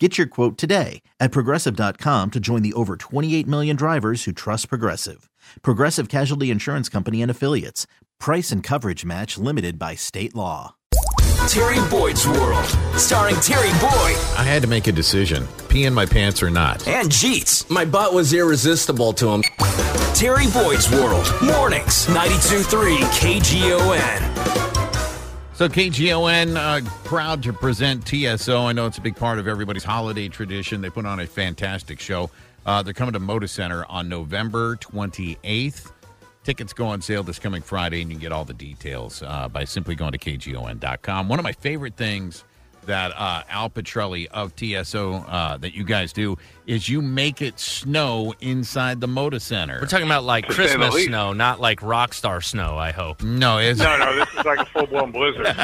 Get your quote today at progressive.com to join the over 28 million drivers who trust Progressive. Progressive Casualty Insurance Company and Affiliates. Price and coverage match limited by state law. Terry Boyd's World, starring Terry Boyd I had to make a decision pee in my pants or not. and Jeets. My butt was irresistible to him. Terry Boyd's World, mornings, 92.3 KGON. So, KGON, uh, proud to present TSO. I know it's a big part of everybody's holiday tradition. They put on a fantastic show. Uh, they're coming to Moda Center on November 28th. Tickets go on sale this coming Friday, and you can get all the details uh, by simply going to kgon.com. One of my favorite things that uh, Al Pitrelli of TSO uh, that you guys do is you make it snow inside the Moda Center. We're talking about like To Christmas snow, not like rock star snow. I hope. no, it's, No, no, this is like a full blown blizzard.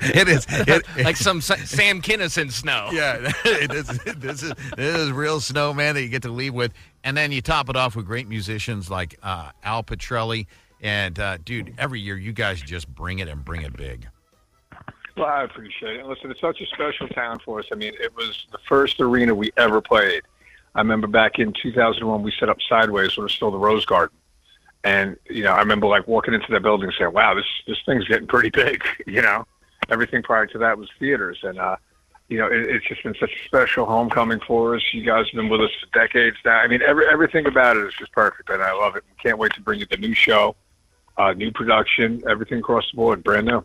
it is. It, like some Sam Kinison snow. Yeah, it is, this is this is real snowman that you get to leave with, and then you top it off with great musicians like uh, Al Pitrelli. And uh, dude, every year you guys just bring it and bring it big. Well, I appreciate it. Listen, it's such a special town for us. I mean, it was the first arena we ever played. I remember back in 2001, we set up sideways when it was still the Rose Garden. And, you know, I remember like walking into that building and saying, wow, this, this thing's getting pretty big, you know. Everything prior to that was theaters. And, uh, you know, it, it's just been such a special homecoming for us. You guys have been with us for decades now. I mean, every, everything about it is just perfect, and I love it. We Can't wait to bring you the new show, uh, new production, everything across the board, brand new.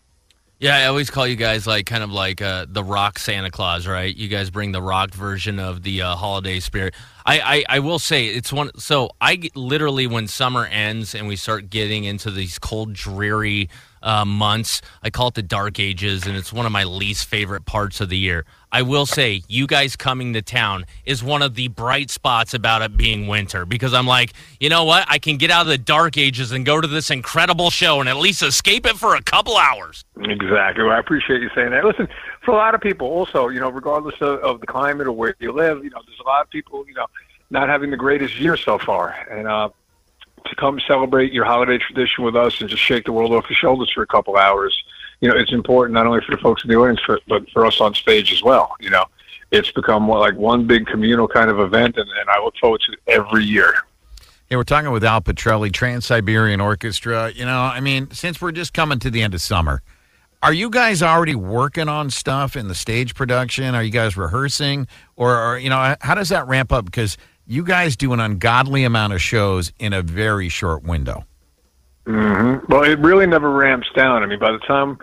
Yeah, I always call you guys like kind of like uh, the rock Santa Claus, right? You guys bring the rock version of the uh, holiday spirit. I, I, I will say it's one. So I literally, when summer ends and we start getting into these cold, dreary uh, months, I call it the dark ages, and it's one of my least favorite parts of the year. I will say, you guys coming to town is one of the bright spots about it being winter because I'm like, you know what? I can get out of the dark ages and go to this incredible show and at least escape it for a couple hours. Exactly. Well, I appreciate you saying that. Listen, for a lot of people, also, you know, regardless of, of the climate or where you live, you know, there's a lot of people, you know, not having the greatest year so far, and uh, to come celebrate your holiday tradition with us and just shake the world off your shoulders for a couple hours, you know, it's important not only for the folks in the audience, for, but for us on stage as well. You know, it's become like one big communal kind of event, and, and I look forward to it every year. Yeah, we're talking with Al Pitrelli, Trans Siberian Orchestra. You know, I mean, since we're just coming to the end of summer, are you guys already working on stuff in the stage production? Are you guys rehearsing, or, you know, how does that ramp up? Because you guys do an ungodly amount of shows in a very short window. hmm Well, it really never ramps down. I mean, by the time,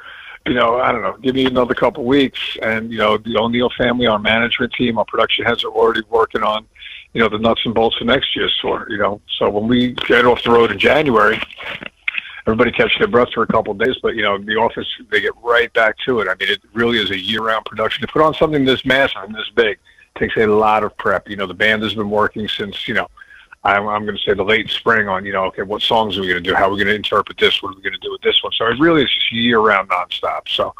you know, I don't know, give me another couple weeks, and you know, the O'Neill family, our management team, our production heads are already working on, you know, the nuts and bolts for next year's tour. You know, so when we get off the road in January, everybody catches their breath for a couple of days, but you know, the office they get right back to it. I mean, it really is a year-round production. To put on something this massive and this big takes a lot of prep. You know, the band has been working since you know I'm, I'm going to say the late spring on, you know, okay, what songs are we going to do? How are we going to interpret this? What are we going to do with this one? So it really is just year round nonstop. So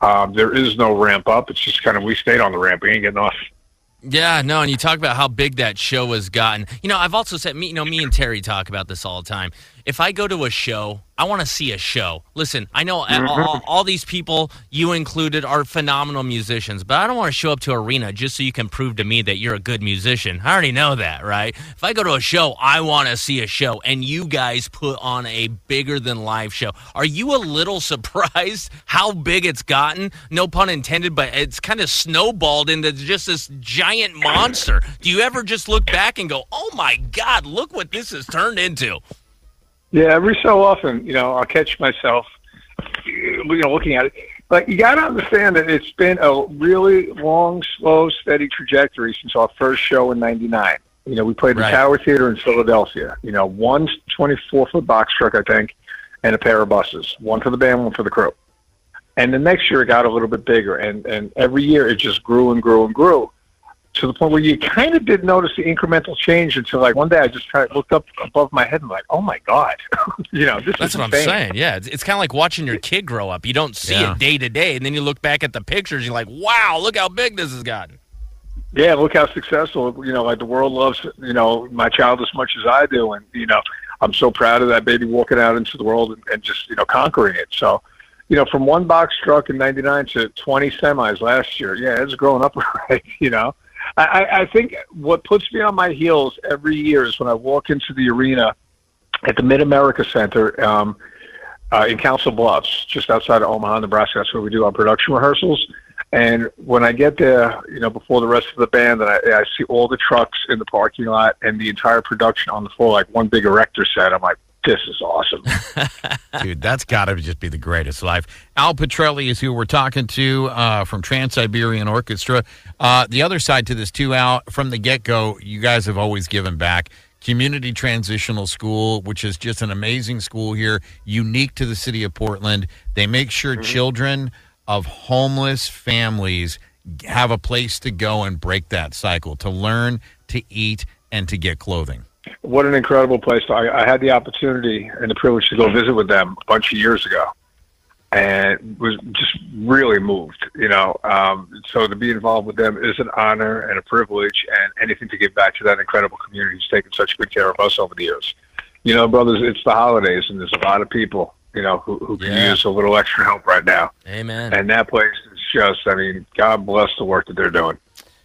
um, there is no ramp up. It's just kind of we stayed on the ramp. We ain't getting off. Yeah, no, and you talk about how big that show has gotten. You know, I've also said, me, you know, me and Terry talk about this all the time. If I go to a show, I want to see a show. Listen, I know all, all, mm-hmm. all these people, you included, are phenomenal musicians, but I don't want to show up to arena just so you can prove to me that you're a good musician. I already know that, right? If I go to a show, I want to see a show, and you guys put on a bigger than live show. Are you a little surprised how big it's gotten? No pun intended, but it's kind of snowballed into just this giant monster. Do you ever just look back and go, "Oh my God, look what this has turned into"? Yeah, every so often, you know, I'll catch myself, you know, looking at it. But you got to understand that it's been a really long, slow, steady trajectory since our first show in '99. You know, we played the Right. Tower Theater in Philadelphia. You know, one 24-foot box truck, I think, and a pair of buses. One for the band, one for the crew. And the next year, it got a little bit bigger, and and every year it just grew and grew and grew to the point where you kind of did notice the incremental change until like one day I just tried looked up above my head and like, oh my god, you know, this That's is what I'm saying. Yeah, it's, it's kind of like watching your kid grow up. You don't see Yeah. it day to day, and then you look back at the pictures. You're like, wow, look how big this has gotten. Yeah, look how successful. You know, like the world loves you know my child as much as I do, and you know I'm so proud of that baby walking out into the world and, and just you know conquering it. So, you know, from one box truck in '99 to 20 semis last year, yeah, it's growing up right. You know, I, I think what puts me on my heels every year is when I walk into the arena at the Mid America Center um, uh, in Council Bluffs, just outside of Omaha, Nebraska. That's where we do our production rehearsals. And when I get there, you know, before the rest of the band, and I, I see all the trucks in the parking lot and the entire production on the floor, like one big erector set, I'm like, this is awesome. Dude, that's got to just be the greatest life. Al Pitrelli is who we're talking to uh, from Trans Siberian Orchestra. Uh, the other side to this, too, Al, from the get go, you guys have always given back. Community Transitional School, which is just an amazing school here, unique to the city of Portland. They make sure children of homeless families have a place to go and break that cycle, to learn, to eat, and to get clothing. What an incredible place. I, I had the opportunity and the privilege to go visit with them a bunch of years ago, and was just really moved. You know, um, so to be involved with them is an honor and a privilege, and anything to give back to that incredible community who's taken such good care of us over the years. You know, brothers, it's the holidays, and there's a lot of people, you know, who, who can Yeah. use a little extra help right now. Amen. And that place is just, I mean, God bless the work that they're doing.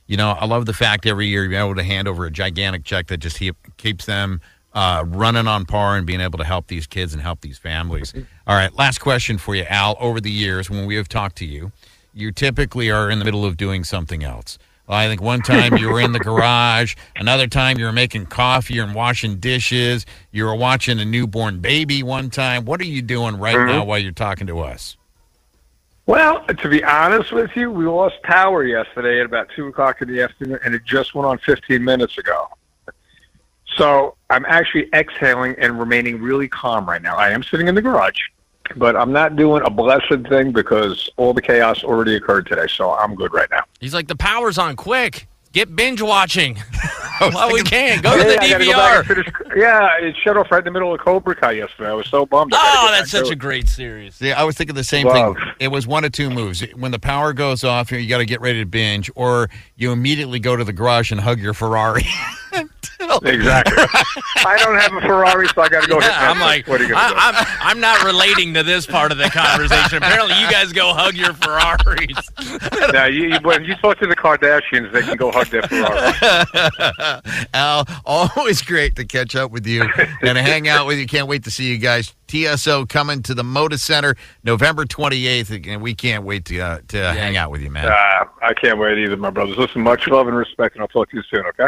You know, I love the fact every year you're able to hand over a gigantic check that just keep, keeps them uh, running on par and being able to help these kids and help these families. All right, last question for you, Al. Over the years, when we have talked to you, you typically are in the middle of doing something else. Well, I think one time you were in the garage, another time you were making coffee and washing dishes, you were watching a newborn baby one time. What are you doing right now while you're talking to us? Well, to be honest with you, we lost power yesterday at about two o'clock in the afternoon, and it just went on 15 minutes ago. So I'm actually exhaling and remaining really calm right now. I am sitting in the garage, but I'm not doing a blessed thing because all the chaos already occurred today. So I'm good right now. He's like, the power's on. Quick, get binge watching while we can. Go to the I gotta go DVR. finish- yeah, it shut off right in the middle of Cobra Kai yesterday. I was so bummed. I Oh, that's such a great series. See, I was thinking the same Love. thing. It was one of two moves. When the power goes off, you got to get ready to binge, or you immediately go to the garage and hug your Ferrari. Exactly. I don't have a Ferrari, so I got to go hit Yeah, I'm like, what are you gonna do? I, I'm, I'm not relating to this part of the conversation. Apparently, you guys go hug your Ferraris. now, you, you, when you talk to the Kardashians, they can go hug their Ferrari. Al, always great to catch up with you and hang out with you. Can't wait to see you guys. TSO coming to the Moda Center November 28th, and we can't wait to uh, to hang out with you, man. Uh, I can't wait either, my brothers. Listen, much love and respect, and I'll talk to you soon, okay?